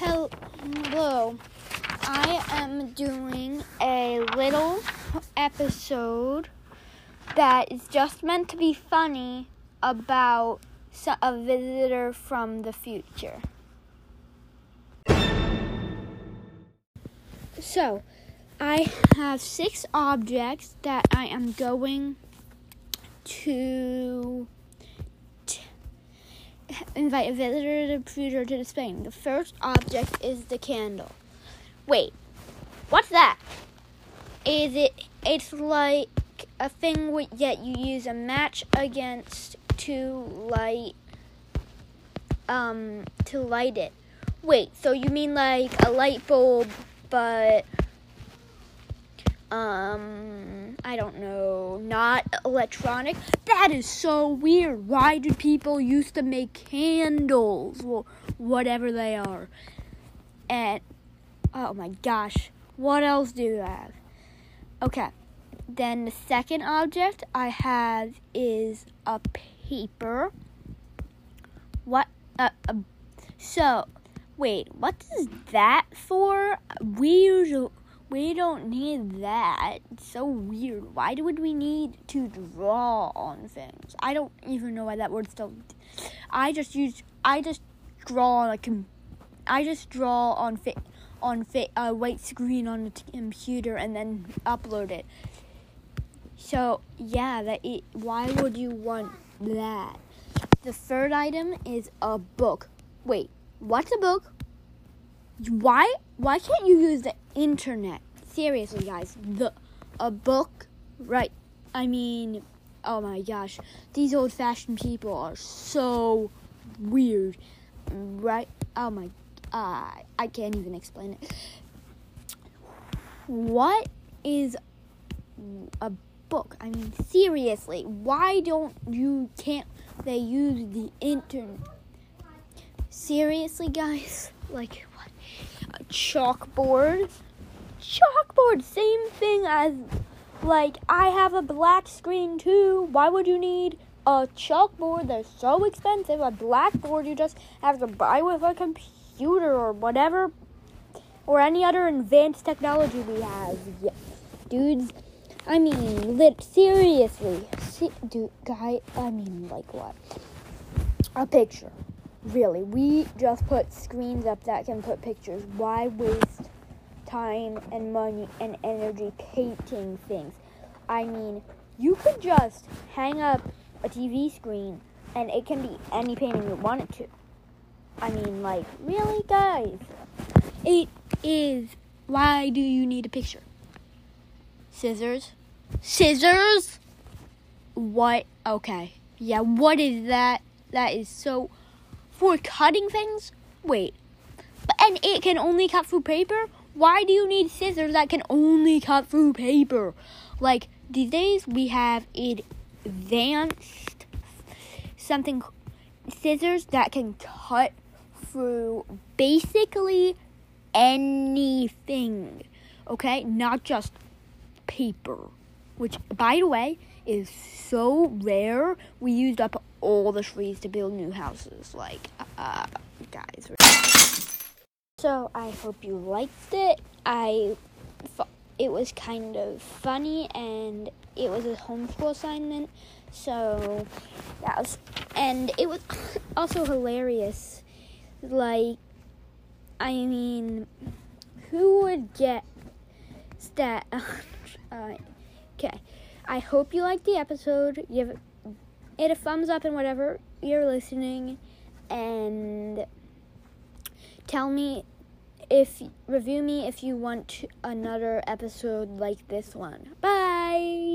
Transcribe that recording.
Hello. I am doing a little episode that is just meant to be funny about a visitor from the future. So, I have six objects that I am going to invite a visitor to the future to display. The first object is the candle. Wait, what's that? Is it? It's like a thing that you use a match against to light, um, to light it. Wait, so you mean like a light bulb, but um, I don't know, not electronic. That is so weird. Why do people used to make candles? Well, whatever they are. And oh my gosh, what else do you have? Okay, then the second object I have is a paper. What? Uh, uh, so, wait, what is that for? We usually we don't need that. It's so weird. Why would we need to draw on things? I don't even know why that word still. I just use. I just draw on a. I just draw on fa- on fa- a white screen on the t- computer and then upload it. So yeah, that it, why would you want that? The third item is a book. Wait, what's a book? Why why can't you use the internet? Seriously, guys, the a book, right? I mean, oh my gosh, these old-fashioned people are so weird, right? Oh my, uh, I can't even explain it. What is a book? I mean, seriously, why don't you can't they use the internet? Seriously, guys, like chalkboard? Chalkboard, same thing as like I have a black screen too. Why would you need a chalkboard? They're so expensive. A blackboard you just have to buy with a computer or whatever or any other advanced technology we have. Dudes, I mean, lit seriously. See, dude, guy, I mean, like what? A picture. Really, we just put screens up that can put pictures. Why waste time and money and energy painting things? I mean, you could just hang up a TV screen and it can be any painting you want it to. I mean, like, really, guys? It is. Why do you need a picture? Scissors? Scissors? What? Okay. Yeah, what is that? That is so. For cutting things? Wait. But, and it can only cut through paper? Why do you need scissors that can only cut through paper? Like, these days we have advanced something scissors that can cut through basically anything. Okay? Not just paper. Which, by the way, is so rare. We used up all the trees to build new houses. Like, uh, guys. So I hope you liked it. I, it was kind of funny and it was a homeschool assignment. So that was, and it was also hilarious. Like, I mean, who would get that? uh, okay. I hope you liked the episode. Give it a thumbs up and whatever you're listening, and tell me if review me if you want another episode like this one. Bye.